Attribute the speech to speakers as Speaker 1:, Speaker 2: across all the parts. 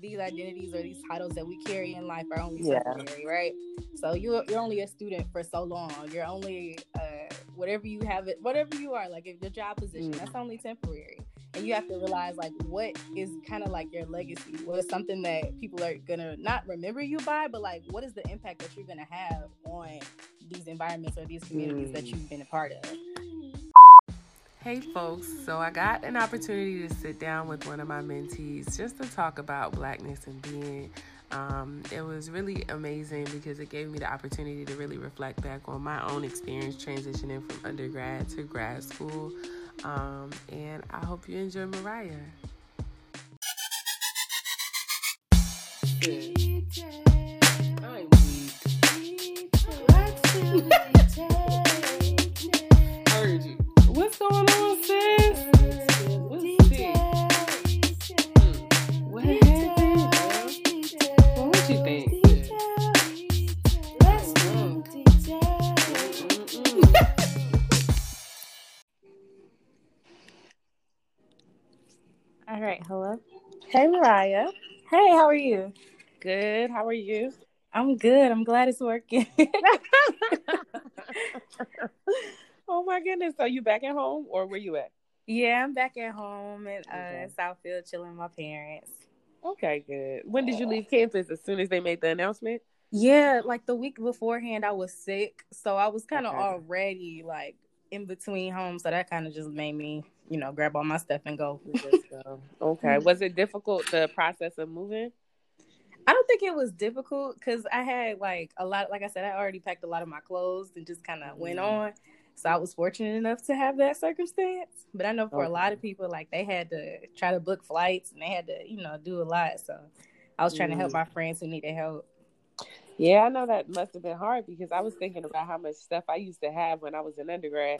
Speaker 1: these identities or these titles that we carry in life are only
Speaker 2: Yeah.
Speaker 1: temporary, right? So you're you're only a student for so long. You're only uh, whatever you have it, whatever you are, like if your job position,
Speaker 2: Mm.
Speaker 1: that's only temporary. And you have to realize like what is kind of like your legacy. What is something that people are gonna not remember you by, but like what is the impact that you're gonna have on these environments or these communities that
Speaker 2: Mm.
Speaker 1: you've been a part of.
Speaker 3: Hey folks, so I got an opportunity to sit down with one of my mentees just to talk about blackness and being. Um, it was really amazing because it gave me the opportunity to really reflect back on my own experience transitioning from undergrad to grad school. Um, and I hope you enjoy Mariah.
Speaker 1: All right, hello.
Speaker 2: Hey, Mariah.
Speaker 1: Hey, how are you?
Speaker 2: Good. How are you?
Speaker 1: I'm good. I'm glad it's working.
Speaker 2: oh my goodness. Are you back at home or where you at?
Speaker 1: yeah, I'm back at home in uh,
Speaker 2: Okay.
Speaker 1: Southfield chilling with my parents.
Speaker 2: Okay, good. When did you leave campus? As soon as they made the announcement?
Speaker 1: Yeah, like the week beforehand, I was sick, so I was kind of
Speaker 2: Okay.
Speaker 1: already like in between homes. So that kind of just made me, you know, grab all my stuff and go.
Speaker 2: Go. Okay. Was it difficult the process of moving?
Speaker 1: I don't think it was difficult because I had like a lot. Like I said, I already packed a lot of my clothes and just kind of went
Speaker 2: Mhm.
Speaker 1: on. So I was fortunate enough to have that circumstance. But I know for a lot of people, like they had to try to book flights and they had to, you know, do a lot. So I was trying to help
Speaker 2: Mm.
Speaker 1: my friends who needed help.
Speaker 2: Yeah, I know that must have been hard because I was thinking about how much stuff I used to have when I was in undergrad.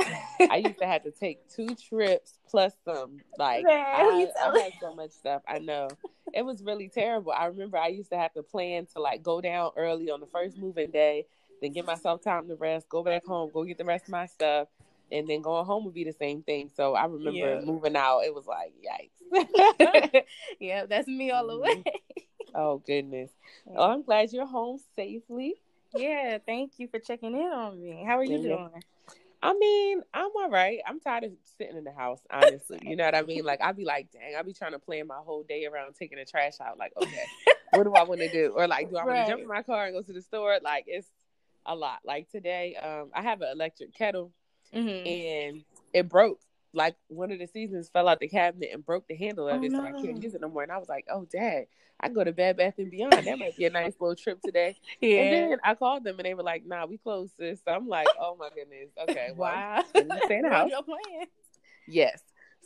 Speaker 2: I used to have to take two trips plus some. Like
Speaker 1: Man,
Speaker 2: I, I had so much stuff. I know it was really terrible. I remember I used to have to plan to like go down early on the first moving day, then give myself time to rest, go back home, go get the rest of my stuff, and then going home would be the same thing. So I remember
Speaker 1: Yeah.
Speaker 2: moving out. It was like yikes.
Speaker 1: yeah, that's me all the mm-hmm. way.
Speaker 2: Oh goodness. Oh, I'm glad you're home safely.
Speaker 1: yeah, thank you for checking in on me. How are you
Speaker 2: Yeah.
Speaker 1: doing?
Speaker 2: I mean, I'm all right. I'm tired of sitting in the house, honestly. You know what I mean? Like, I'll be like, dang, I'll be trying to plan my whole day around taking the trash out. Like, okay, what do I want to do? Or, like, do I want
Speaker 1: Right.
Speaker 2: to jump in my car and go to the store? Like, it's a lot. Like, today, um, I have an electric kettle
Speaker 1: Mm-hmm.
Speaker 2: and it broke. Like, one of the seasons fell out the cabinet and broke the handle of
Speaker 1: Oh,
Speaker 2: it, so I
Speaker 1: no.
Speaker 2: can't use it no more. And I was like, oh, dad, I go to Bed Bath and Beyond. That might be a nice little trip today.
Speaker 1: Yeah.
Speaker 2: And then I called them and they were like, nah, we closed this. So I'm like, oh my goodness. Okay. Well,
Speaker 1: wow.
Speaker 2: let me stay in the
Speaker 1: Ruined
Speaker 2: house.
Speaker 1: Your plan.
Speaker 2: Yes.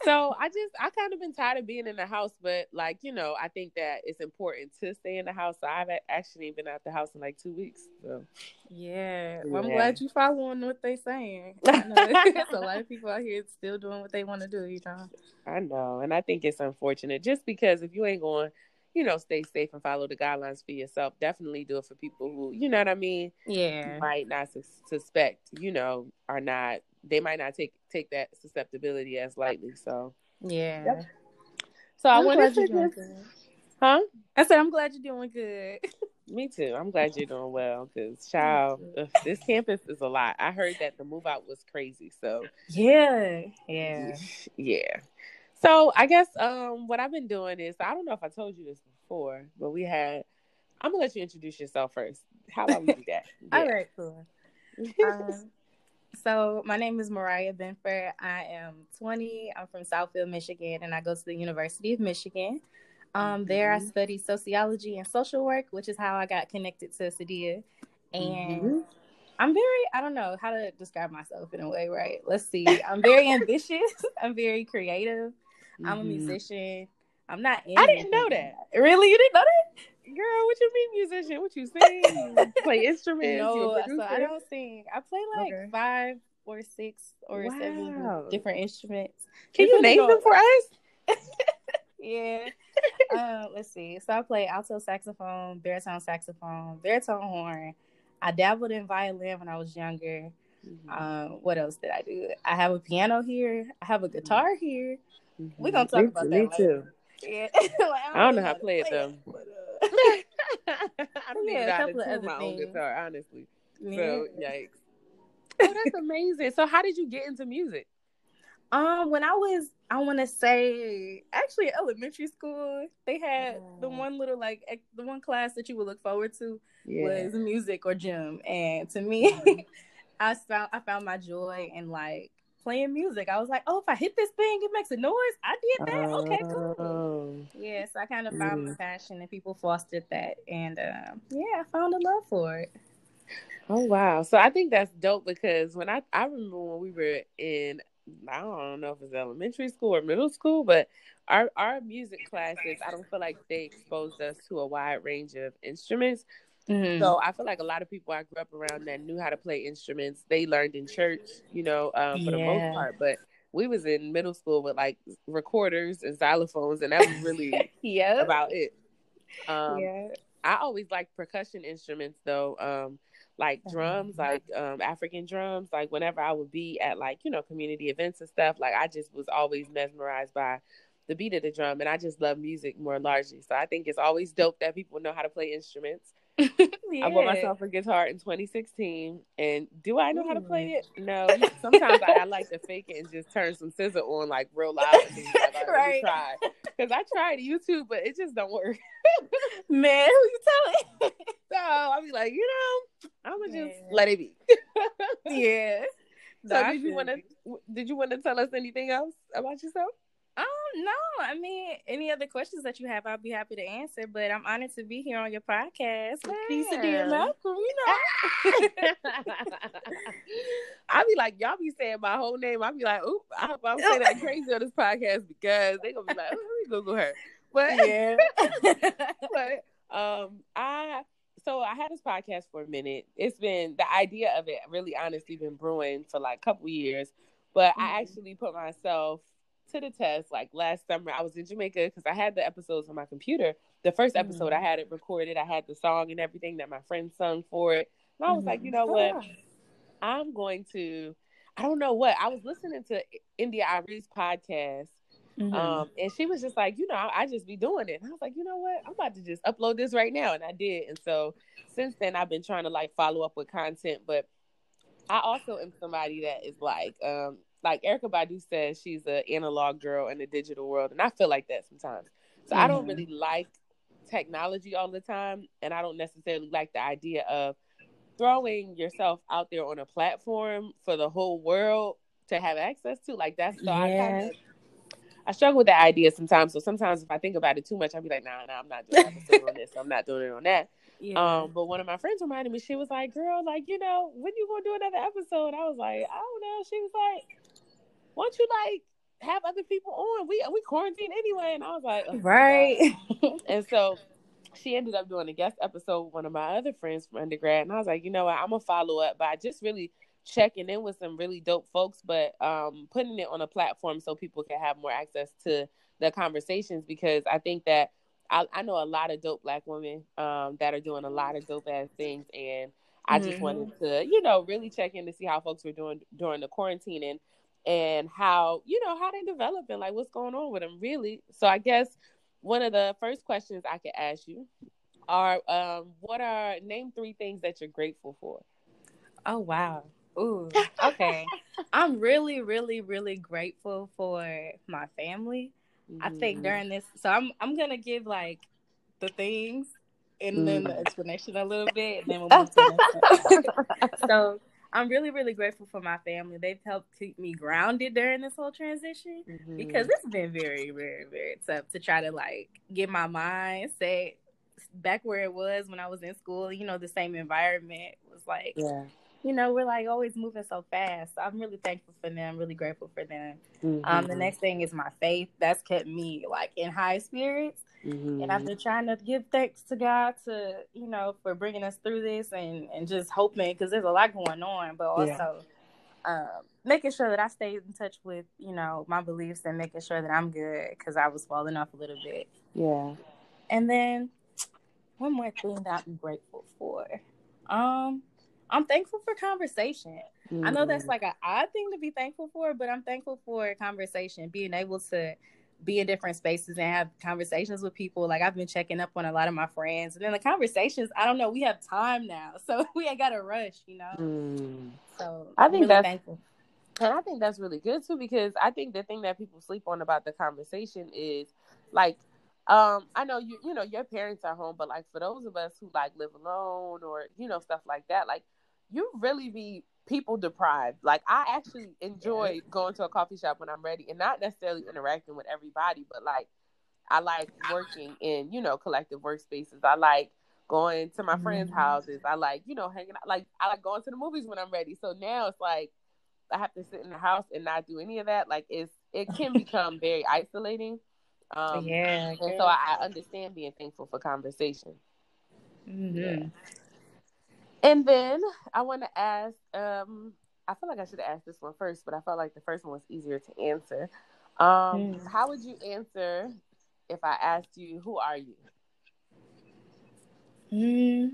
Speaker 2: So I just I kind of been tired of being in the house, but like you know, I think that it's important to stay in the house. So I've actually been out the house in like two weeks. So
Speaker 1: Yeah, well, I'm
Speaker 2: Yeah.
Speaker 1: glad you following what they saying. A lot of people out here still doing what they want to do. You know.
Speaker 2: I know, and I think it's unfortunate just because if you ain't going, you know, stay safe and follow the guidelines for yourself. Definitely do it for people who, you know what I mean,
Speaker 1: Yeah.
Speaker 2: might not sus- suspect, you know, are not. They might not take take that susceptibility as lightly. So,
Speaker 1: Yeah.
Speaker 2: Yep. so I
Speaker 1: I'm
Speaker 2: wanted
Speaker 1: you're
Speaker 2: to
Speaker 1: doing
Speaker 2: just,
Speaker 1: good.
Speaker 2: huh?
Speaker 1: I said I'm glad you're doing good.
Speaker 2: Me too. I'm glad you're doing well because, child, ugh, this campus is a lot. I heard that the move out was crazy. So,
Speaker 1: Yeah. Yeah.
Speaker 2: yeah. So, I guess um, what I've been doing is I don't know if I told you this before, but we had. I'm gonna let you introduce yourself first. How about we do that?
Speaker 1: All
Speaker 2: Yeah.
Speaker 1: right. Cool. Um, so my name is Mariah Benford. I am 20. I'm from Southfield, Michigan, and I go to the University of Michigan. Um, There, I study sociology and social work, which is how I got connected to Sadia. And
Speaker 2: Mhm.
Speaker 1: I'm very, I don't know how to describe myself in a way, right? Let's see. I'm very ambitious. I'm very creative. I'm a
Speaker 2: Mhm.
Speaker 1: musician. I'm not.
Speaker 2: I didn't know
Speaker 1: that. Really, you didn't know that?
Speaker 2: Girl, what you mean musician? What you sing? You play instruments?
Speaker 1: No, so I don't sing. I play like
Speaker 2: Okay.
Speaker 1: five or six or
Speaker 2: Wow.
Speaker 1: seven different instruments.
Speaker 2: Can you name them for us?
Speaker 1: Yeah. uh, let's see. So I play alto saxophone, baritone saxophone, baritone horn. I dabbled in violin when I was younger. Um, what else did I do? I have a piano here. I have a guitar here. We're gonna talk
Speaker 2: Me
Speaker 1: about that
Speaker 2: Me
Speaker 1: later.
Speaker 2: too.
Speaker 1: Yeah. Like,
Speaker 2: I don't know
Speaker 1: really
Speaker 2: how to play it though.
Speaker 1: but,
Speaker 2: I don't
Speaker 1: Yeah,
Speaker 2: even
Speaker 1: a
Speaker 2: know how to
Speaker 1: couple of
Speaker 2: tune
Speaker 1: other
Speaker 2: my own guitar, honestly.
Speaker 1: Yeah.
Speaker 2: So yikes. Oh, that's amazing. So how did you get into music?
Speaker 1: Um, when I was, I want to say, actually elementary school, they had the
Speaker 2: Oh.
Speaker 1: one little like ex- the one class that you would look forward to was music or gym, and to me, I found I found my joy in like playing music. I was like, oh, if I hit this thing, it makes a noise. I did that. Okay, cool.
Speaker 2: Oh.
Speaker 1: Yes, I kind of found my passion, and people fostered that, and um, yeah, I found a love for it.
Speaker 2: Oh wow! So I think that's dope because when I I remember when we were in I don't know if it's elementary school or middle school, but our our music classes I don't feel like they exposed us to a wide range of instruments.
Speaker 1: Mhm.
Speaker 2: So I feel like a lot of people I grew up around that knew how to play instruments, they learned in church, you know, um, for the most part. But we was in middle school with like recorders and xylophones, and that was really
Speaker 1: yep.
Speaker 2: about it. Um,
Speaker 1: yeah.
Speaker 2: I always liked percussion instruments though. Um, like drums, like um African drums. Like whenever I would be at like, you know, community events and stuff, like I just was always mesmerized by the beat of the drum and I just love music more largely. So I think it's always dope that people know how to play instruments. I bought myself a guitar in 2016 and do I know how to play it? No. Sometimes I, I like to fake it and just turn some SZA on like real loud and like
Speaker 1: Right.
Speaker 2: tried. Because I tried YouTube, but it just don't work.
Speaker 1: Man, who you telling?
Speaker 2: So I'll be like, you know, I'm gonna just
Speaker 1: Yeah.
Speaker 2: let it be.
Speaker 1: yeah.
Speaker 2: So
Speaker 1: No,
Speaker 2: did you want to? Did you want to tell us anything else about yourself?
Speaker 1: No. I mean, any other questions that you have, I'll be happy to answer. But I'm honored to be here on your podcast with Lisa D
Speaker 2: Yeah.
Speaker 1: and Malcolm. You know.
Speaker 2: I be like, y'all be saying my whole name. I be like, oop, I hope I don't say that crazy on this podcast because they're gonna be like, oh, let me Google her. But
Speaker 1: yeah.
Speaker 2: but um I so I had this podcast for a minute. It's been the idea of it really honestly been brewing for like a couple years. But I
Speaker 1: Mhm.
Speaker 2: actually put myself to the test like last summer. I was in Jamaica because I had the episodes on my computer. The first episode I had it recorded. I had the song and everything that my friend sung for it. And I was like,
Speaker 1: Mhm.
Speaker 2: you know what? I'm going to I don't know what. I was listening to India Arie's podcast
Speaker 1: Mhm.
Speaker 2: um, and she was just like, you know, I, I just be doing it. And I was like, you know what? I'm about to just upload this right now. And I did. And so since then, I've been trying to like follow up with content. But I also am somebody that is like, um, like Erykah Badu says, she's an analog girl in the digital world. And I feel like that sometimes. So I don't
Speaker 1: Mhm.
Speaker 2: really like technology all the time. And I don't necessarily like the idea of throwing yourself out there on a platform for the whole world to have access to. Like that's so I kind of I struggle with that idea sometimes. So sometimes if I think about it too much, I'll be like, nah, nah, I'm not doing on this. I'm not doing it on that.
Speaker 1: yeah.
Speaker 2: Um, but one of my friends reminded me, she was like, girl, like, you know, when you gonna do another episode? I was like, I don't know. She was like, why don't you like have other people on? We we quarantine anyway. And I was like, oh,
Speaker 1: right.
Speaker 2: And so she ended up doing a guest episode with one of my other friends from undergrad. And I was like, you know what, I'm gonna follow up by just really checking in with some really dope folks, but um putting it on a platform so people can have more access to the conversations because I think that I, I know a lot of dope black women um that are doing a lot of dope ass things and I just
Speaker 1: Mhm.
Speaker 2: wanted to, you know, really check in to see how folks were doing during the quarantine and and how, you know, how they developing, like what's going on with them really. So I guess one of the first questions I could ask you are um what are name three things that you're grateful for?
Speaker 1: Oh wow. Ooh. Okay. I'm really, really, really grateful for my family. I think
Speaker 2: Mhm.
Speaker 1: during this, so I'm I'm gonna give like the things and then the explanation a little bit, and then we'll move to the next so I'm really, really grateful for my family. They've helped keep me grounded during this whole transition
Speaker 2: Mhm.
Speaker 1: because it's been very, very, very tough to try to like get my mind set back where it was when I was in school. You know, the same environment was like
Speaker 2: yeah.
Speaker 1: you know, we're like always moving so fast. So I'm really thankful for them, really grateful for them. Um, the
Speaker 2: Mhm.
Speaker 1: next thing is my faith. That's kept me like in high spirits.
Speaker 2: Mhm.
Speaker 1: And I've been trying to give thanks to God to, you know, for bringing us through this and, and just hoping because there's a lot going on, but
Speaker 2: Yeah.
Speaker 1: also um, making sure that I stay in touch with, you know, my beliefs and making sure that I'm good because I was falling off a little bit.
Speaker 2: yeah.
Speaker 1: And then one more thing that I'm grateful for. Um, I'm thankful for conversation. I know that's
Speaker 2: Mhm.
Speaker 1: like an odd thing to be thankful for, but I'm thankful for conversation, being able to be in different spaces and have conversations with people. Like I've been checking up on a lot of my friends, and then the conversations. I don't know. We have time now, so we ain't got to rush. You know. Mm. So
Speaker 2: I think really that's thankful. And I think that's really good too because I think the thing that people sleep on about the conversation is like um I know you you know your parents are home but like for those of us who like live alone or you know stuff like that like you really be people deprived. Like I actually enjoy going to a coffee shop when I'm ready and not necessarily interacting with everybody, but like I like working in, you know, collective workspaces. I like going to my friends' mm-hmm. houses. I like, you know, hanging out like I like going to the movies when I'm ready. So now it's like I have to sit in the house and not do any of that. Like it's it can become very isolating. Um yeah. And so I, I, understand being thankful for conversation. Mm-hmm. Yeah. And then I want to ask, um, I feel like I should have asked this one first, but I felt like the first one was easier to answer. Um, mm. How would you answer if I asked you, who are you?
Speaker 1: Mm.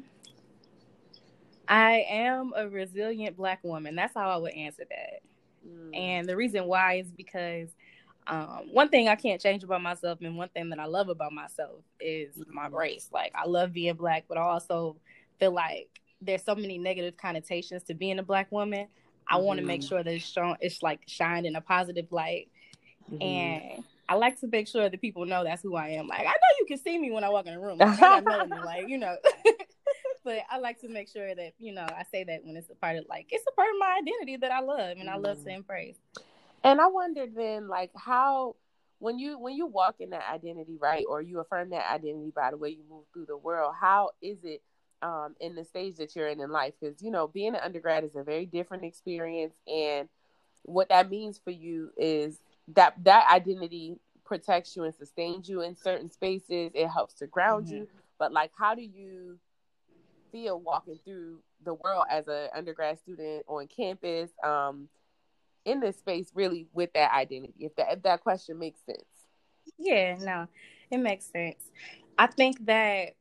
Speaker 1: I am a resilient black woman. That's how I would answer that. Mm. And the reason why is because um, one thing I can't change about myself, and one thing that I love about myself is my race. Like I love being black, but I also feel like there's so many negative connotations to being a black woman. I mm-hmm. want to make sure that it's shown, it's like shined in a positive light, mm-hmm. and I like to make sure that people know that's who I am. Like I know you can see me when I walk in the room, like, like you know. but I like to make sure that you know I say that when it's a part of like it's a part of my identity that I love and. I love to mm-hmm. embrace.
Speaker 2: And I wonder then, like how when you when you walk in that identity, right, or you affirm that identity by the way you move through the world, how is it um, in the stage that you're in in life because you know being an undergrad is a very different experience and what that means for you is that that identity protects you and sustains you in certain spaces. It helps to ground mm-hmm. you but like how do you feel walking through the world as an undergrad student on campus um, in this space really with that identity if that if that question makes sense?
Speaker 1: Yeah no it makes sense. I think that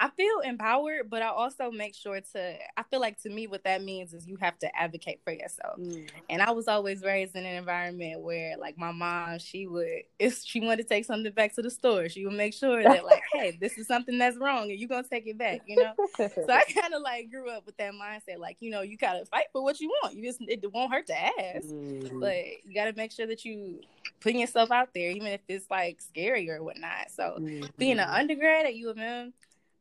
Speaker 1: I feel empowered, but I also make sure to. I feel like to me, what that means is you have to advocate for yourself. Mm. And I was always raised in an environment where, like, my mom, she would, if she wanted to take something back to the store, she would make sure that, like, hey, this is something that's wrong, and you're gonna take it back, you know. so I kind of like grew up with that mindset, like, you know, you gotta fight for what you want. You just it won't hurt to ask, mm. but you gotta make sure that you putting yourself out there, even if it's like scary or whatnot. So mm-hmm. being an undergrad at U of M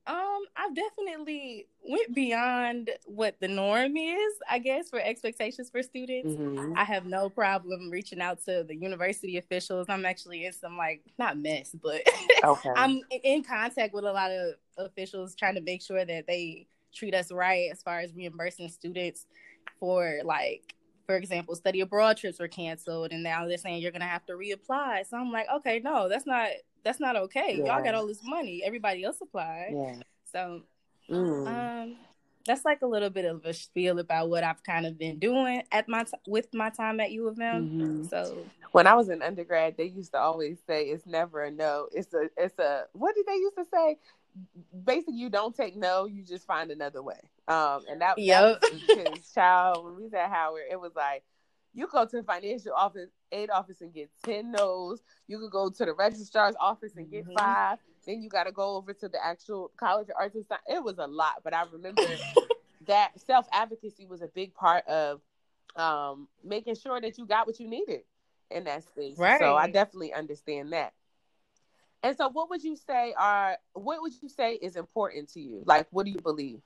Speaker 1: um, I've definitely went beyond what the norm is, I guess, for expectations for students. Mm-hmm. I have no problem reaching out to the university officials. I'm actually in some like not mess, but okay. I'm in contact with a lot of officials trying to make sure that they treat us right as far as reimbursing students for like for example, study abroad trips were canceled, and now they're saying you're gonna have to reapply. So I'm like, okay, no, that's not that's not okay. Yeah. Y'all got all this money. Everybody else applied. Yeah. So mm. um that's like a little bit of a spiel about what I've kind of been doing at my t- with my time at U of M. Mm-hmm. So
Speaker 2: when I was in undergrad, they used to always say it's never a no. It's a it's a what did they used to say? Basically, you don't take no, you just find another way. Um, and that, yep. that was because child when we was at Howard, it was like you go to the financial office, aid office, and get ten no's. You could go to the registrar's office and get mm-hmm. five. Then you got to go over to the actual College of Arts and Science. It was a lot, but I remember that self advocacy was a big part of um, making sure that you got what you needed in that space. Right. So I definitely understand that. And so, what would you say are what would you say is important to you? Like, what do you believe?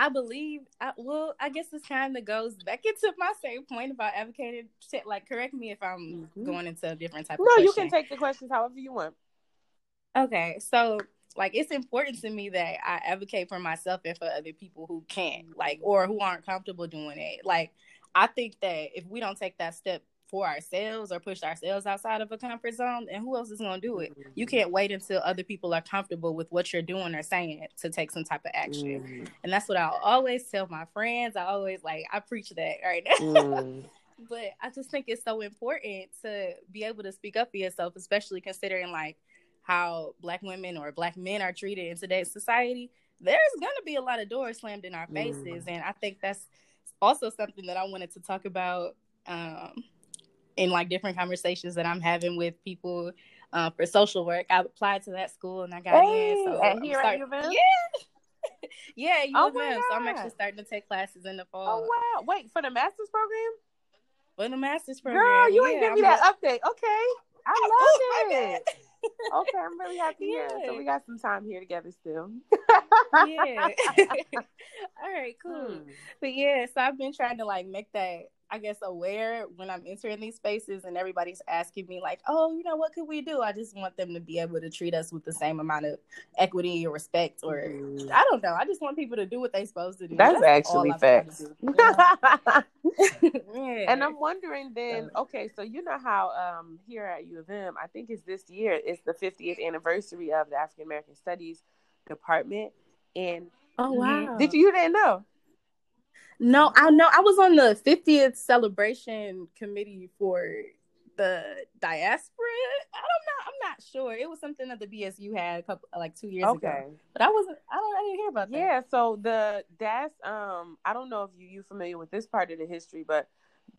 Speaker 1: I believe, I, well, I guess this kind of goes back into my same point about advocating. Like, correct me if I'm mm-hmm. going into a different type.
Speaker 2: No, you can take the questions however you want.
Speaker 1: Okay, so like it's important to me that I advocate for myself and for other people who can't, like, or who aren't comfortable doing it. Like, I think that if we don't take that step for ourselves or push ourselves outside of a comfort zone, and who else is going to do it? You mm-hmm. can't wait until other people are comfortable with what you're doing or saying to take some type of action. Mm. And that's what I always tell my friends. I always like I preach that right now. Mm. but I just think it's so important to be able to speak up for yourself, especially considering like how black women or black men are treated in today's society. There's gonna be a lot of doors slammed in our faces, mm. and I think that's also something that I wanted to talk about um, in like different conversations that I'm having with people uh, for social work. I applied to that school and I got
Speaker 2: hey,
Speaker 1: in. So
Speaker 2: and here
Speaker 1: starting,
Speaker 2: at?
Speaker 1: Yeah. yeah, you
Speaker 2: Oh
Speaker 1: oh So I'm actually starting to take classes in the fall.
Speaker 2: Oh wow! Wait for the master's program,
Speaker 1: for the master's program.
Speaker 2: girl. You ain't
Speaker 1: yeah,
Speaker 2: give me
Speaker 1: I'm
Speaker 2: that update. Okay, I
Speaker 1: Oh,
Speaker 2: love
Speaker 1: my
Speaker 2: it. Okay, I'm really happy yeah. hear. it. So we got some time here together still.
Speaker 1: yeah. All right, cool.
Speaker 2: Hmm.
Speaker 1: But yeah, so I've been trying to like make that, I guess, aware when I'm entering these spaces and everybody's asking me, like, oh, you know, what could we do? I just want them to be able to treat us with the same amount of equity or respect, or
Speaker 2: Mhm.
Speaker 1: I don't know. I just want people to do what they're supposed to do.
Speaker 2: That's
Speaker 1: all
Speaker 2: actually
Speaker 1: I'm trying to
Speaker 2: facts.
Speaker 1: do, you know? yeah.
Speaker 2: And I'm wondering then, okay, so you know how um here at U of M, I think it's this year, it's the 50th anniversary of the African American Studies department. And
Speaker 1: oh wow.
Speaker 2: did you, you didn't know?
Speaker 1: No, I know. I was on the 50th celebration committee for the diaspora. I don't know. I'm not sure. It was something that the BSU had a couple, like two years
Speaker 2: Okay.
Speaker 1: ago. But I wasn't. I don't. I didn't hear about that.
Speaker 2: Yeah, so the DAS, um, I don't know if you you familiar with this part of the history, but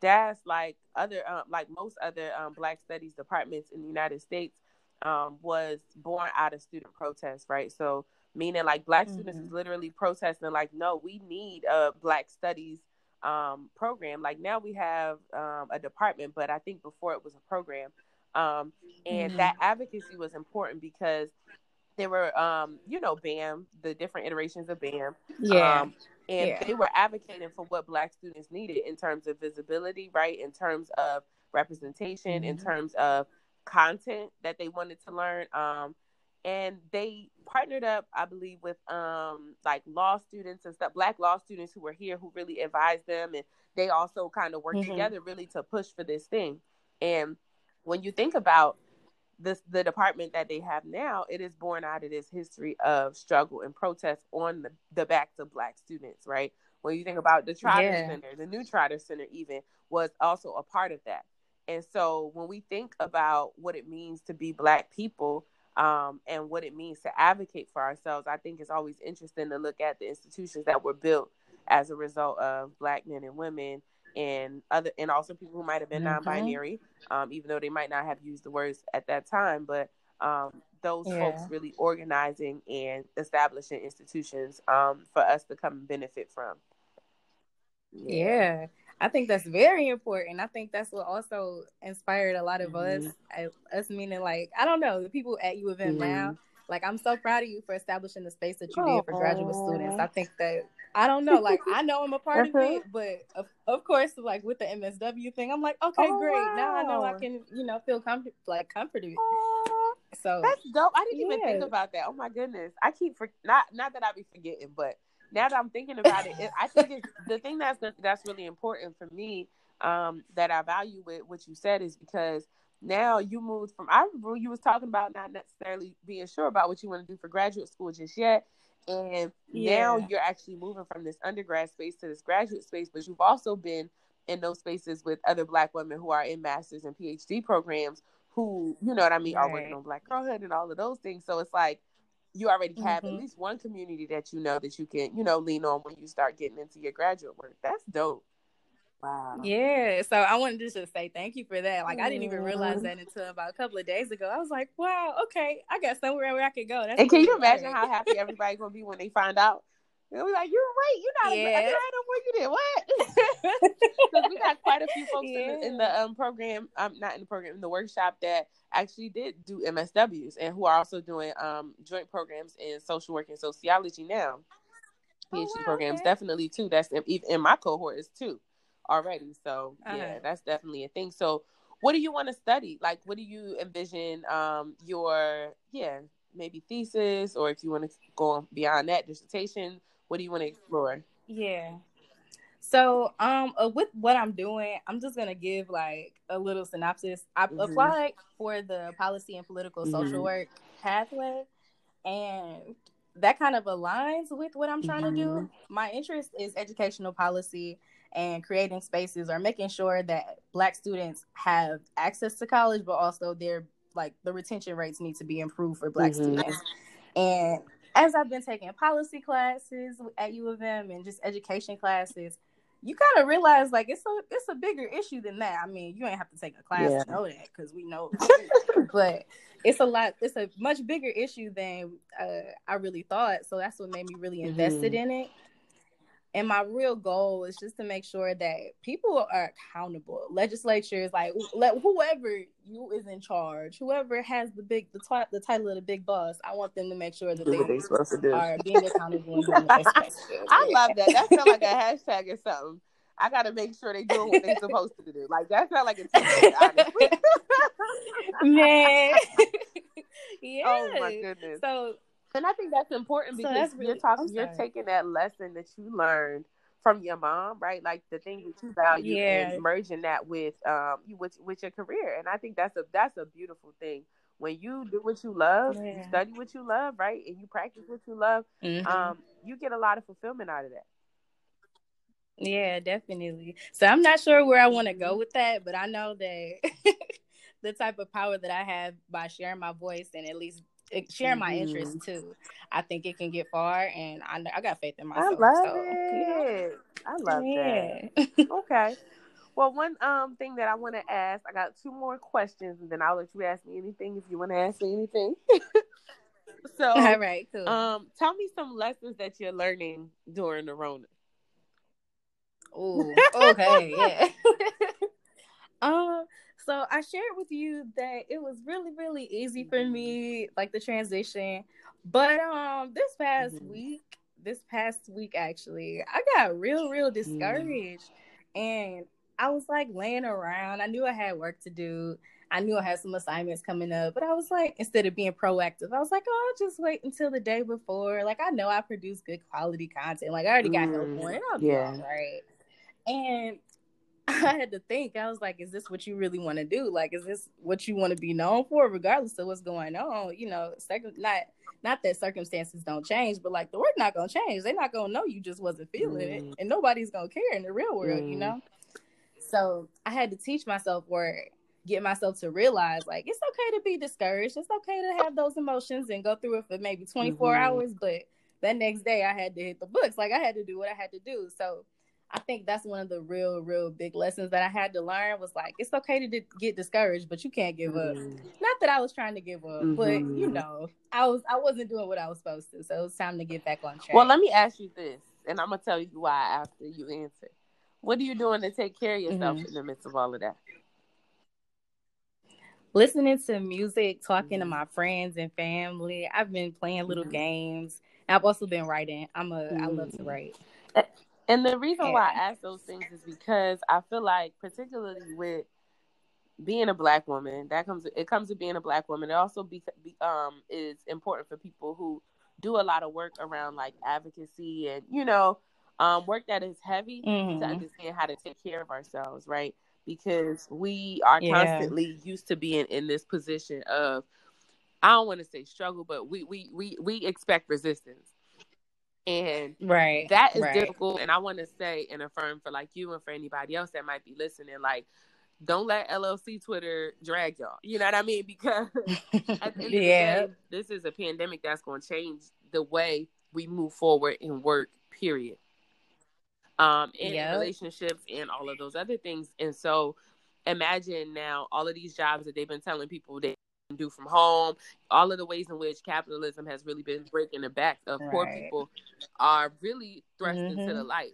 Speaker 2: DAS, like other, um, like most other um, Black Studies departments in the United States, um, was born out of student protests, right? So meaning like Black students
Speaker 1: Mhm.
Speaker 2: is literally protesting, like, no, we need a Black Studies um, program. Like now we have um, a department, but I think before it was a program, um, and
Speaker 1: Mhm.
Speaker 2: that advocacy was important because there were um you know BAM the different iterations of BAM
Speaker 1: Yeah.
Speaker 2: um, and
Speaker 1: Yeah.
Speaker 2: they were advocating for what black students needed in terms of visibility right in terms of representation in
Speaker 1: Mhm.
Speaker 2: terms of content that they wanted to learn um and they partnered up i believe with um like law students and stuff black law students who were here who really advised them and they also kind of worked
Speaker 1: Mhm.
Speaker 2: together really to push for this thing and when you think about this the department that they have now, it is born out of this history of struggle and protest on the, the backs of black students, right? When you think about the Trotter
Speaker 1: Yeah.
Speaker 2: Center, the new Trotter Center even was also a part of that. And so when we think about what it means to be black people um, and what it means to advocate for ourselves, I think it's always interesting to look at the institutions that were built as a result of black men and women and other and also people who might have been
Speaker 1: Mhm.
Speaker 2: non-binary um, even though they might not have used the words at that time but um, those
Speaker 1: Yeah.
Speaker 2: folks really organizing and establishing institutions um, for us to come and benefit from
Speaker 1: Yeah. I think that's very important. I think that's what also inspired a lot of
Speaker 2: Mhm.
Speaker 1: us. I, us meaning like I don't know the people at U of M
Speaker 2: Mhm.
Speaker 1: now. Like I'm so proud of you for establishing the space that you did for graduate students. I think that I don't know. Like I know I'm a part of
Speaker 2: Uh-huh.
Speaker 1: it, but of, of course, like with the MSW thing, I'm like, okay,
Speaker 2: Oh,
Speaker 1: great. Now I know I can, you know, feel comfort like comforted.
Speaker 2: Aw,
Speaker 1: So
Speaker 2: that's dope i didn't even think about that oh my goodness i keep for not not that i be forgetting but now that i'm thinking about it, it i think it's the thing that's that's really important for me um that i value with what you said is because now you moved from i remember you was talking about not necessarily being sure about what you want to do for graduate school just yet. And now you're actually moving from this undergrad space to this graduate space but you've also been in those spaces with other black women who are in masters and phd programs who you know what i mean are working on black girlhood and all of those things. So it's like you already have at
Speaker 1: Mhm.
Speaker 2: least one community that you know that you can you know lean on when you start getting into your graduate work that's dope wow
Speaker 1: Yeah, so I wanted to just say thank you for that. Like I didn't even realize
Speaker 2: Mhm.
Speaker 1: that until about a couple of days ago. I was like, wow, okay, I got somewhere where I could go. That's
Speaker 2: and can you imagine how happy everybody gonna be when they find out they'll be like you're right. You're not a
Speaker 1: Yeah.
Speaker 2: yeah. I know where you did. What? Because we got quite a few folks in, the, in the um program um not in the program in the workshop that actually did do MSWs and who are also doing um joint programs in social work and sociology now.
Speaker 1: Oh,
Speaker 2: PhD
Speaker 1: wow,
Speaker 2: programs
Speaker 1: okay.
Speaker 2: definitely too. That's in, even in my cohort is two already. So yeah
Speaker 1: Uh-huh.
Speaker 2: that's definitely a thing. So what do you want to study? Like what do you envision um your yeah maybe thesis or if you want to go on beyond that dissertation what do you want to explore
Speaker 1: Yeah. So, um, uh, with what I'm doing, I'm just gonna give like a little synopsis. I
Speaker 2: Mhm.
Speaker 1: applied for the policy and political social
Speaker 2: Mhm.
Speaker 1: work pathway, and that kind of aligns with what I'm trying to do.
Speaker 2: Mhm.
Speaker 1: My interest is educational policy and creating spaces or making sure that Black students have access to college, but also their like the retention rates need to be improved for Black
Speaker 2: Mhm.
Speaker 1: students. And as I've been taking policy classes at U of M and just education classes, you kind of realize like it's a it's a bigger issue than that. I mean, you ain't have to take a class
Speaker 2: Yeah.
Speaker 1: to know that because we know, but it's a lot. It's a much bigger issue than uh, I really thought. So that's what made me really invested in it. And my real goal is just to make sure that people are accountable. Legislatures, like let whoever you is in charge, whoever has the big the, ti- the title of the big boss, I want them to make sure that
Speaker 2: Do what
Speaker 1: they
Speaker 2: they supposed to do.
Speaker 1: are being accountable and doing what supposed to do.
Speaker 2: I love that. That sounds like a hashtag or something. I gotta make sure they doing what they're supposed to do. Like that sounds like a t-shirt, honestly.
Speaker 1: man. yeah.
Speaker 2: Oh my goodness.
Speaker 1: So
Speaker 2: And I think that's important
Speaker 1: So
Speaker 2: because
Speaker 1: that's
Speaker 2: you're talking, you're taking that lesson that you learned from your mom, right? Like the thing that you value
Speaker 1: Yeah.
Speaker 2: and merging that with um you with with your career. And I think that's a that's a beautiful thing. When you do what you love, you study what you love, right? And you practice what you love,
Speaker 1: mhm.
Speaker 2: um, you get a lot of fulfillment out of that.
Speaker 1: yeah, definitely. So I'm not sure where I want to go with that, but I know that the type of power that I have by sharing my voice and at least sharing my
Speaker 2: Mhm.
Speaker 1: interests too, I think it can get far. And I I got faith in myself.
Speaker 2: I love
Speaker 1: so,
Speaker 2: it. I love
Speaker 1: know,
Speaker 2: that. Okay. Well, one um thing that I want to ask, I got two more questions, and then I'll let you ask me anything if you want to ask me anything. so,
Speaker 1: All right, cool.
Speaker 2: um, tell me some lessons that you're learning during the Rona.
Speaker 1: Ooh, okay, yeah. um, so I shared with you that it was really, really easy for me, like the transition. But um, this past
Speaker 2: Mhm.
Speaker 1: week, this past week actually, I got real, real discouraged, and I was like laying around. I knew I had work to do. I knew I had some assignments coming up, but I was like, instead of being proactive, I was like, oh, I'll just wait until the day before. Like, I know I produce good quality content. Like, I already got help
Speaker 2: Mm,
Speaker 1: on it. I'll be
Speaker 2: yeah.
Speaker 1: all right. And I had to think. I was like, is this what you really want to do? Like, is this what you want to be known for, regardless of what's going on? You know, circum- not not that circumstances don't change, but like the work not gonna change. They're not gonna know you just wasn't feeling
Speaker 2: Mm.
Speaker 1: it, and nobody's gonna care in the real world. You
Speaker 2: Mm.
Speaker 1: know. So I had to teach myself or get myself to realize like it's okay to be discouraged. It's okay to have those emotions and go through it for maybe 24
Speaker 2: Mhm.
Speaker 1: hours, but that next day I had to hit the books. Like I had to do what I had to do. So I think that's one of the real, real big lessons that I had to learn was like it's okay to get discouraged, but you can't give up.
Speaker 2: Mhm.
Speaker 1: Not that I was trying to give up, but
Speaker 2: Mhm.
Speaker 1: you know, I was I wasn't doing what I was supposed to. So it was time to get back on track.
Speaker 2: Well, let me ask you this, and I'm gonna tell you why after you answer. What are you doing to take care of yourself
Speaker 1: Mhm.
Speaker 2: in the midst of all of that?
Speaker 1: listening to music, talking to
Speaker 2: Mhm.
Speaker 1: my friends and family. I've been playing little
Speaker 2: Mhm.
Speaker 1: games. I've also been writing. I'm a I love to
Speaker 2: Mhm.
Speaker 1: write.
Speaker 2: And the reason why I ask those things is because I feel like, particularly with being a black woman, that comes it comes with being a black woman. It also be, be um is important for people who do a lot of work around like advocacy and you know um work that is heavy to
Speaker 1: Mhm.
Speaker 2: understand how to take care of ourselves, right? Because we are
Speaker 1: Yeah.
Speaker 2: constantly used to being in this position of I don't want to say struggle, but we we we we expect resistance. And
Speaker 1: Right.
Speaker 2: that is
Speaker 1: right.
Speaker 2: difficult and i want to say and affirm for like you and for anybody else that might be listening like don't let llc twitter drag y'all you know what i mean because at the end
Speaker 1: yeah.
Speaker 2: day this is a pandemic that's going to change the way we move forward in work period um in
Speaker 1: Yep.
Speaker 2: relationships and all of those other things and so imagine now all of these jobs that they've been telling people they can do from home all of the ways in which capitalism has really been breaking the back of poor
Speaker 1: Right.
Speaker 2: people are really thrust into
Speaker 1: Mhm.
Speaker 2: the light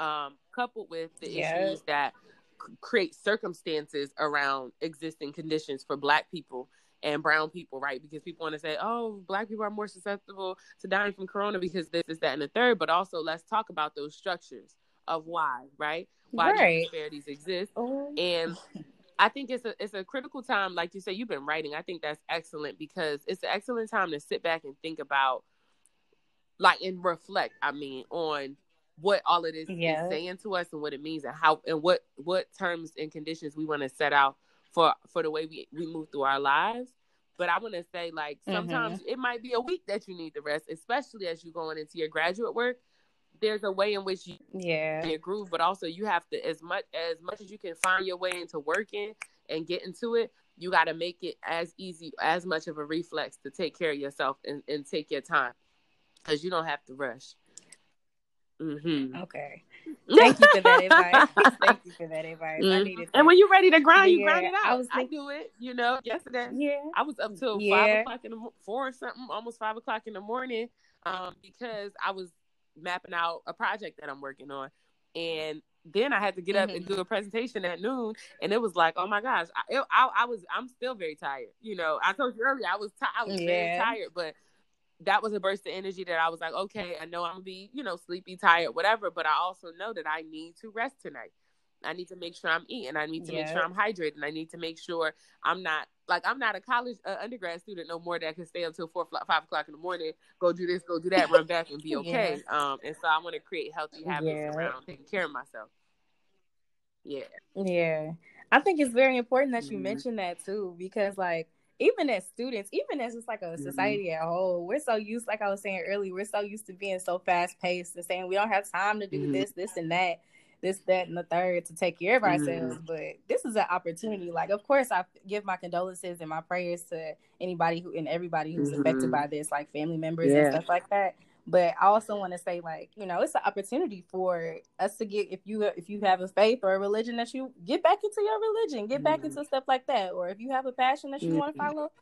Speaker 2: um coupled with the
Speaker 1: Yeah.
Speaker 2: issues that c- create circumstances around existing conditions for black people and brown people, right? Because people want to say, oh, black people are more susceptible to dying from corona because this is that and the third. But also, let's talk about those structures of why, right? Why
Speaker 1: Right.
Speaker 2: disparities exist.
Speaker 1: Oh.
Speaker 2: And I think it's a it's a critical time, like you say, you've been writing. I think that's excellent because it's an excellent time to sit back and think about, like, and reflect. I mean, on what all of this
Speaker 1: Yeah.
Speaker 2: is saying to us and what it means and how and what what terms and conditions we want to set out for for the way we we move through our lives. But I want to say, like, mm-hmm. sometimes it might be a week that you need the rest, especially as you're going into your graduate work. There's a way in which you
Speaker 1: Yeah.
Speaker 2: your groove, but also you have to as much as much as you can find your way into working and get into it, you got to make it as easy as much of a reflex to take care of yourself and, and take your time because you don't have to rush. Mm-hmm.
Speaker 1: Okay. Thank you for that advice. Thank you for that advice. Mm-hmm. I needed
Speaker 2: that. And when you're ready to grind, yeah, you grind it out. I was thinking, I do it, you know, yesterday.
Speaker 1: Yeah.
Speaker 2: I was up till yeah. five o'clock in the four or something, almost five o'clock in the morning, um, because I was mapping out a project that I'm working on. And then I had to get up mm-hmm. and do a presentation at noon, and it was like, oh my gosh, I, I, I was, I'm still very tired. You know, I told you earlier, I was, t- I was yeah. very tired, but that was a burst of energy that I was like, okay, I know I'm gonna be, you know, sleepy, tired, whatever, but I also know that I need to rest tonight. I need to make sure I'm eating. I need to yeah. make sure I'm hydrated. I need to make sure I'm not like I'm not a college uh, undergrad student no more that can stay until four, five o'clock in the morning, go do this, go do that, run back and be okay. Yeah. Um, and so I want to create healthy habits yeah. around taking care of myself. Yeah.
Speaker 1: Yeah. I think it's very important that you mm-hmm. mention that too, because like even as students, even as it's like a mm-hmm. society mm-hmm. at whole, we're so used, like I was saying earlier, we're so used to being so fast paced and saying we don't have time to do mm-hmm. this, this, and that, this, that, and the third to take care of ourselves. Mm-hmm. But this is an opportunity. Like, of course, I give my condolences and my prayers to anybody who and everybody who's affected mm-hmm. by this, like family members yeah. and stuff like that. But I also want to say, like, you know, it's an opportunity for us to get if you if you have a faith or a religion that you get back into your religion, get back mm-hmm. into stuff like that, or if you have a passion that you mm-hmm. want to follow,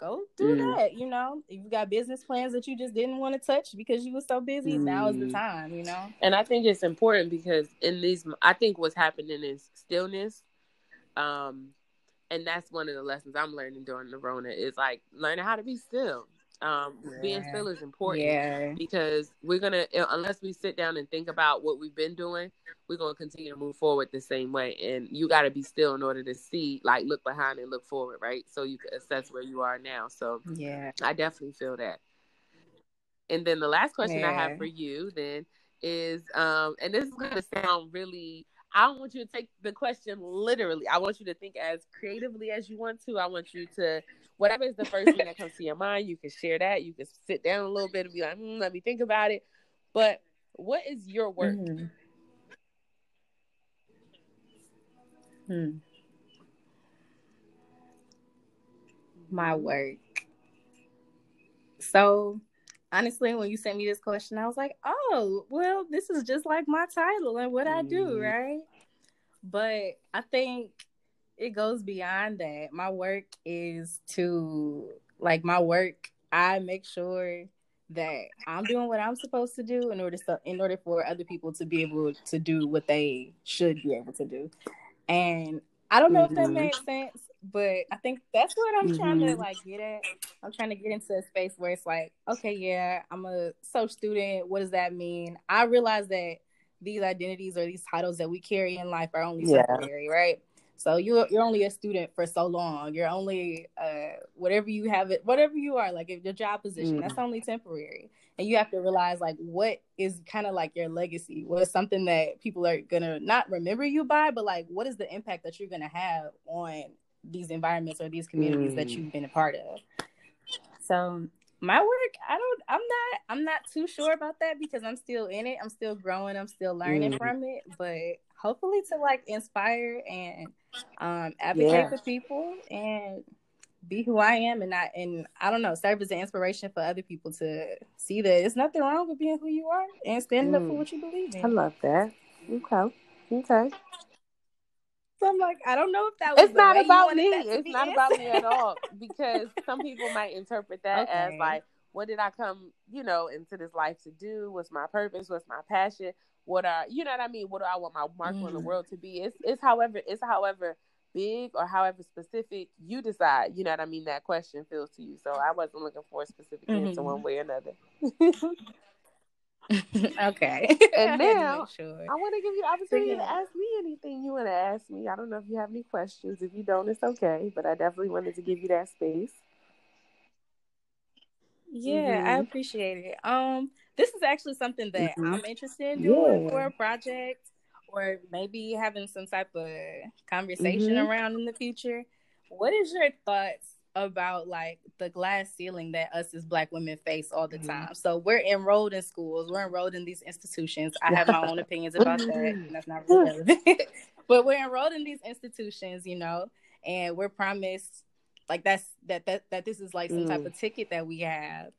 Speaker 1: go do mm-hmm. that. You know, if you got business plans that you just didn't want to touch because you were so busy, now is the mm-hmm. time. You know.
Speaker 2: And I think it's important because in these, I think what's happening is stillness. Um, and that's one of the lessons I'm learning during the Rona is like learning how to be still um, yeah. being still is important yeah. because we're gonna unless we sit down and think about what we've been doing we're gonna continue to move forward the same way and you got to be still in order to see like look behind and look forward right so you can assess where you are now so
Speaker 1: yeah
Speaker 2: i definitely feel that and then the last question yeah. i have for you then is um and this is gonna sound really I don't want you to take the question literally. I want you to think as creatively as you want to. I want you to, whatever is the first thing that comes to your mind, you can share that. You can sit down a little bit and be like, mm, let me think about it. But what is your work? Mm-hmm.
Speaker 1: Hmm. My work. So honestly, when you sent me this question, I was like, oh, well, this is just like my title and what I do, mm-hmm. right? But I think it goes beyond that. My work is to, like, my work, I make sure that I'm doing what I'm supposed to do in order to, in order for other people to be able to do what they should be able to do. And I don't know mm-hmm. if that mm-hmm. makes sense, but I think that's what I'm mm-hmm. trying to mm-hmm. like get at. I'm trying to get into a space where it's like, okay, yeah, I'm a social student. What does that mean? I realize that these identities or these titles that we carry in life are only temporary, yeah. right? So you're you're only a student for so long. You're only uh, whatever you have it, whatever you are, like if your job position, mm. that's only temporary. And you have to realize like what is kind of like your legacy. What is something that people are gonna not remember you by, but like what is the impact that you're gonna have on these environments or these communities mm. that you've been a part of. So my work, I don't I'm not I'm not too sure about that because I'm still in it. I'm still growing, I'm still learning mm. from it, but hopefully to like inspire and um advocate yeah. for people and be who I am and not and I don't know, serve as an inspiration for other people to see that it's nothing wrong with being who you are and standing mm. up for mm. what you believe in.
Speaker 2: I love that. Okay. Okay.
Speaker 1: So I'm like, I don't know if that was.
Speaker 2: It's not about me. It's not answered. about me at all because some people might interpret that okay. as like, what did I come, you know, into this life to do? What's my purpose? What's my passion? What are you know what I mean? What do I want my mark mm. on the mm. world to be? It's it's however it's however big or however specific you decide. You know what I mean? That question feels to you. So I wasn't looking for a specific mm-hmm. answer one way or another.
Speaker 1: okay.
Speaker 2: And now sure. I want to give you the opportunity to ask me anything you want to ask me. I don't know if you have any questions. If you don't, it's okay. But I definitely wanted to give you that space.
Speaker 1: Yeah, mm-hmm. I appreciate it. Um, this is actually something that mm-hmm. I'm interested in doing yeah. for a project, or maybe having some type of conversation mm-hmm. around in the future. What is your thoughts about like the glass ceiling that us as black women face all the mm-hmm. time. So we're enrolled in schools, we're enrolled in these institutions. I have my own opinions about that. that's not really relevant. but we're enrolled in these institutions, you know, and we're promised like that's that that that this is like some mm. type of ticket that we have.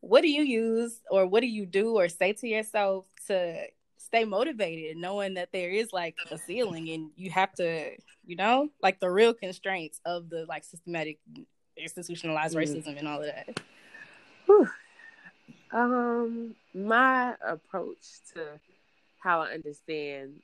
Speaker 1: What do you use or what do you do or say to yourself to stay motivated knowing that there is like a ceiling and you have to you know like the real constraints of the like systematic institutionalized mm. racism and all of that
Speaker 2: Whew. um my approach to how i understand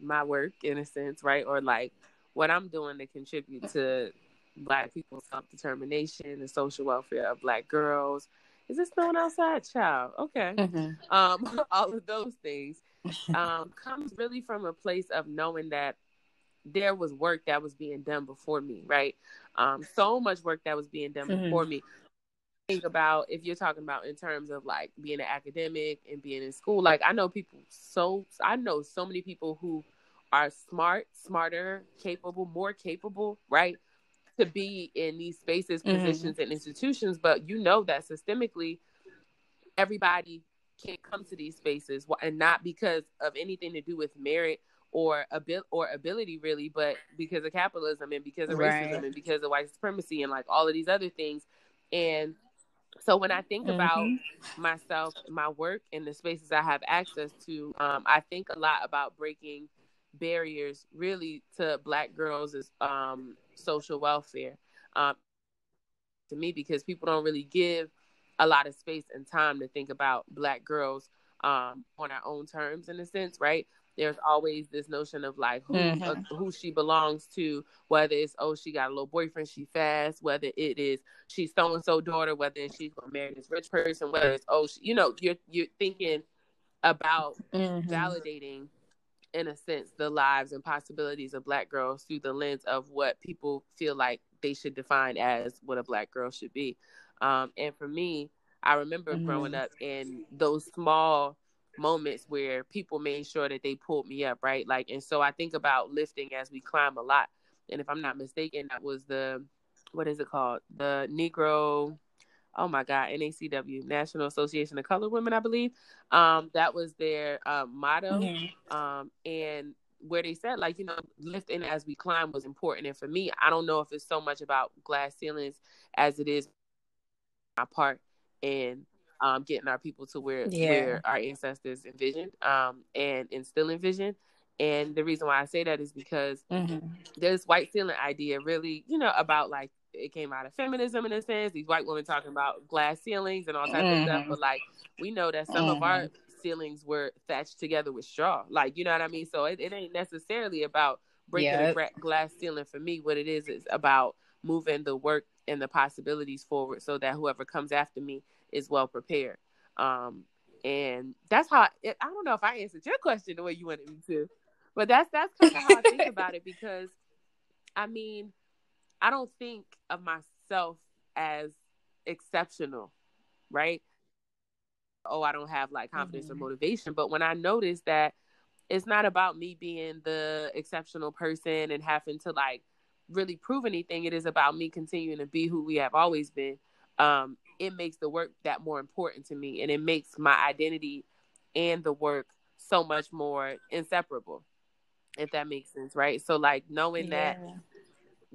Speaker 2: my work in a sense right or like what i'm doing to contribute to black people's self-determination the social welfare of black girls is this snowing outside, child? Okay. Mm-hmm. Um, all of those things um, comes really from a place of knowing that there was work that was being done before me, right? Um, so much work that was being done mm-hmm. before me. Think about if you're talking about in terms of like being an academic and being in school. Like I know people so I know so many people who are smart, smarter, capable, more capable, right? to be in these spaces, mm-hmm. positions, mm-hmm. and institutions, but you know that systemically, everybody can't come to these spaces, and not because of anything to do with merit or abil- or ability, really, but because of capitalism and because of right. racism and because of white supremacy and like all of these other things. And so when I think mm-hmm. about myself, my work, and the spaces I have access to, um, I think a lot about breaking barriers really to black girls um, social welfare um, to me because people don't really give a lot of space and time to think about black girls um, on our own terms in a sense right there's always this notion of like who mm-hmm. uh, who she belongs to whether it's oh she got a little boyfriend she fast whether it is she's so and so daughter whether she's gonna marry this rich person whether it's oh she, you know you're you're thinking about mm-hmm. validating in a sense, the lives and possibilities of Black girls through the lens of what people feel like they should define as what a Black girl should be. Um, and for me, I remember mm-hmm. growing up in those small moments where people made sure that they pulled me up, right? Like, and so I think about lifting as we climb a lot. And if I'm not mistaken, that was the, what is it called? The Negro oh my God, NACW, National Association of Colored Women, I believe. Um, that was their uh, motto. Mm-hmm. Um, and where they said, like, you know, lifting as we climb was important. And for me, I don't know if it's so much about glass ceilings as it is my part in um, getting our people to where yeah. where our ancestors envisioned um, and instilling envision. And the reason why I say that is because mm-hmm. this white ceiling idea really, you know, about like it came out of feminism in a sense. These white women talking about glass ceilings and all types mm. of stuff, mm-hmm. but like we know that some mm. of our mm-hmm. ceilings were thatched together with straw. Like you know what I mean. So it, it ain't necessarily about breaking yep. a glass ceiling for me. What it is is about moving the work and the possibilities forward so that whoever comes after me is well prepared. Um, and that's how I, I don't know if I answered your question the way you wanted me to, but that's that's kind of how I think about it because I mean I don't think of myself as exceptional, right? Oh, I don't have like confidence mm-hmm. or motivation. But when I notice that it's not about me being the exceptional person and having to like really prove anything, it is about me continuing to be who we have always been. Um, it makes the work that more important to me and it makes my identity and the work so much more inseparable if that makes sense right so like knowing yeah. that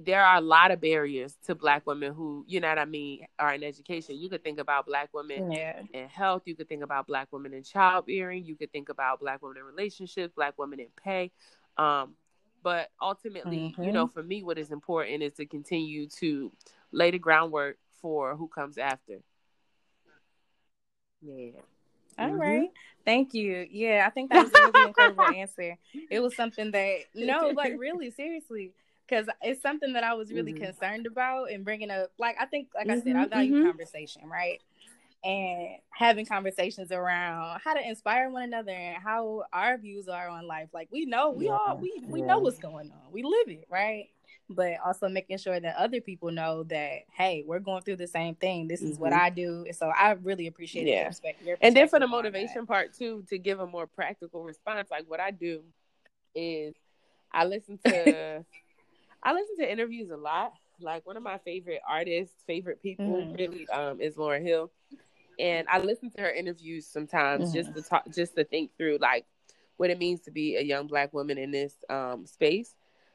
Speaker 2: there are a lot of barriers to black women who, you know what I mean, are in education. You could think about black women yeah. in health. You could think about black women in childbearing. You could think about black women in relationships, black women in pay. Um, but ultimately, mm-hmm. you know, for me, what is important is to continue to lay the groundwork for who comes after.
Speaker 1: Yeah. All mm-hmm. right. Thank you. Yeah, I think that was a really incredible answer. It was something that no, like really, seriously because it's something that I was really mm-hmm. concerned about and bringing up. Like I think, like mm-hmm, I said, I value mm-hmm. conversation, right? And having conversations around how to inspire one another and how our views are on life. Like we know, we yeah. all we we yeah. know what's going on. We live it, right? But also making sure that other people know that hey, we're going through the same thing. This is what mm-hmm. I do. So I really appreciate yeah. Your perspective,
Speaker 2: and then for the motivation part too, to give a more practical response, like what I do is I listen to I listen to interviews a lot. Like one of my favorite artists, favorite people, mm. really, um, is Lauryn Hill, and I listen to her interviews sometimes mm. just to talk, just to think through like what it means to be a young black woman in this um, space,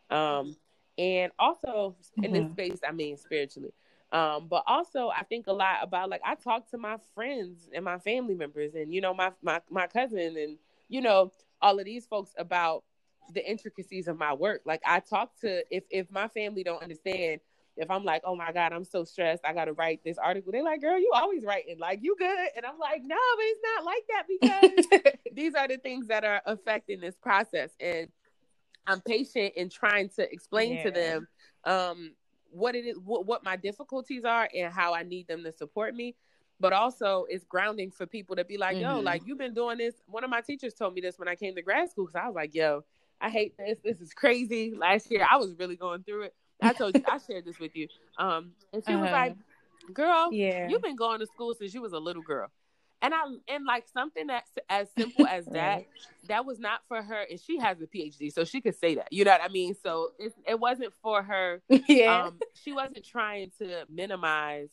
Speaker 2: um, and also mm-hmm. in this mm-hmm. space. I mean, spiritually. Um, but also I think a lot about like I talk to my friends and my family members and you know my my my cousin and you know, all of these folks about the intricacies of my work. Like I talk to if if my family don't understand, if I'm like, oh my God, I'm so stressed, I gotta write this article. They're like, girl, you always writing, like you good. And I'm like, no, but it's not like that because these are the things that are affecting this process. And I'm patient in trying to explain yeah. to them um what it is what, what my difficulties are and how I need them to support me but also it's grounding for people to be like, yo, mm-hmm. like you've been doing this. One of my teachers told me this when I came to grad school because I was like, yo, I hate this. This is crazy. Last year I was really going through it. I told you I shared this with you. Um, and she uh-huh. was like, "Girl, yeah, you've been going to school since you was a little girl." And I and like something that's as simple as that, that was not for her. And she has a PhD, so she could say that. You know what I mean? So it it wasn't for her. Yeah, um, she wasn't trying to minimize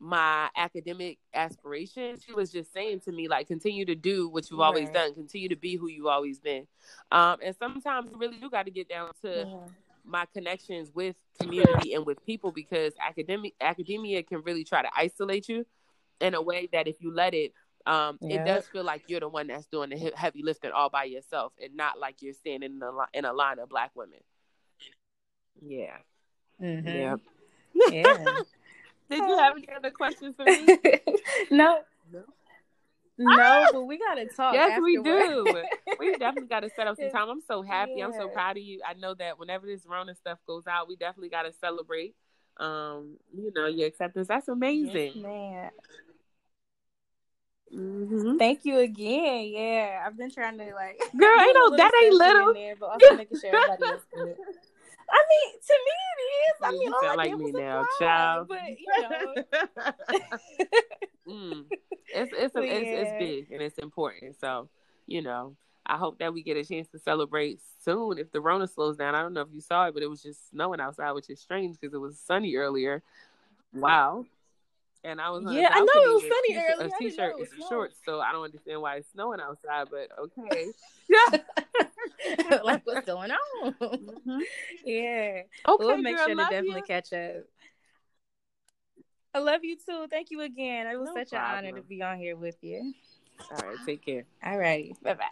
Speaker 2: my academic aspirations. She was just saying to me, like, continue to do what you've always done, continue to be who you've always been. Um, and sometimes you really do got to get down to yeah. my connections with community and with people because academic academia can really try to isolate you in a way that if you let it, um, yeah. it does feel like you're the one that's doing the heavy lifting all by yourself, and not like you're standing in a in a line of black women. Yeah. Mm-hmm. Yeah. Yeah. Did you have any other questions for me?
Speaker 1: no. No. No, but we gotta talk.
Speaker 2: Yes, afterwards. we do. we definitely gotta set up some time. I'm so happy. Yeah. I'm so proud of you. I know that whenever this Rona stuff goes out, we definitely gotta celebrate. Um, you know, your acceptance. That's amazing. Yes, man.
Speaker 1: Mm-hmm. Thank you again. Yeah, I've been trying to like.
Speaker 2: Girl, I know that ain't little. There, but also making sure everybody
Speaker 1: else good. I mean, to me it is. I mean,
Speaker 2: you
Speaker 1: sound
Speaker 2: like me now, child. But you know, mm. it's it's, a, it's it's big and it's important. So you know, I hope that we get a chance to celebrate soon if the Rona slows down. I don't know if you saw it, but it was just snowing outside, which is strange because it was sunny earlier. Wow. And I was
Speaker 1: yeah, I know it was sunny earlier.
Speaker 2: A t-shirt and some shorts, so I don't understand why it's snowing outside. But okay, yeah.
Speaker 1: like what's going on? Mm-hmm. Yeah. Okay, we'll make girl, sure to definitely you. catch up. I love you too. Thank you again. It was no such problem. an honor to be on here with you.
Speaker 2: All right, take care.
Speaker 1: All right. Bye bye.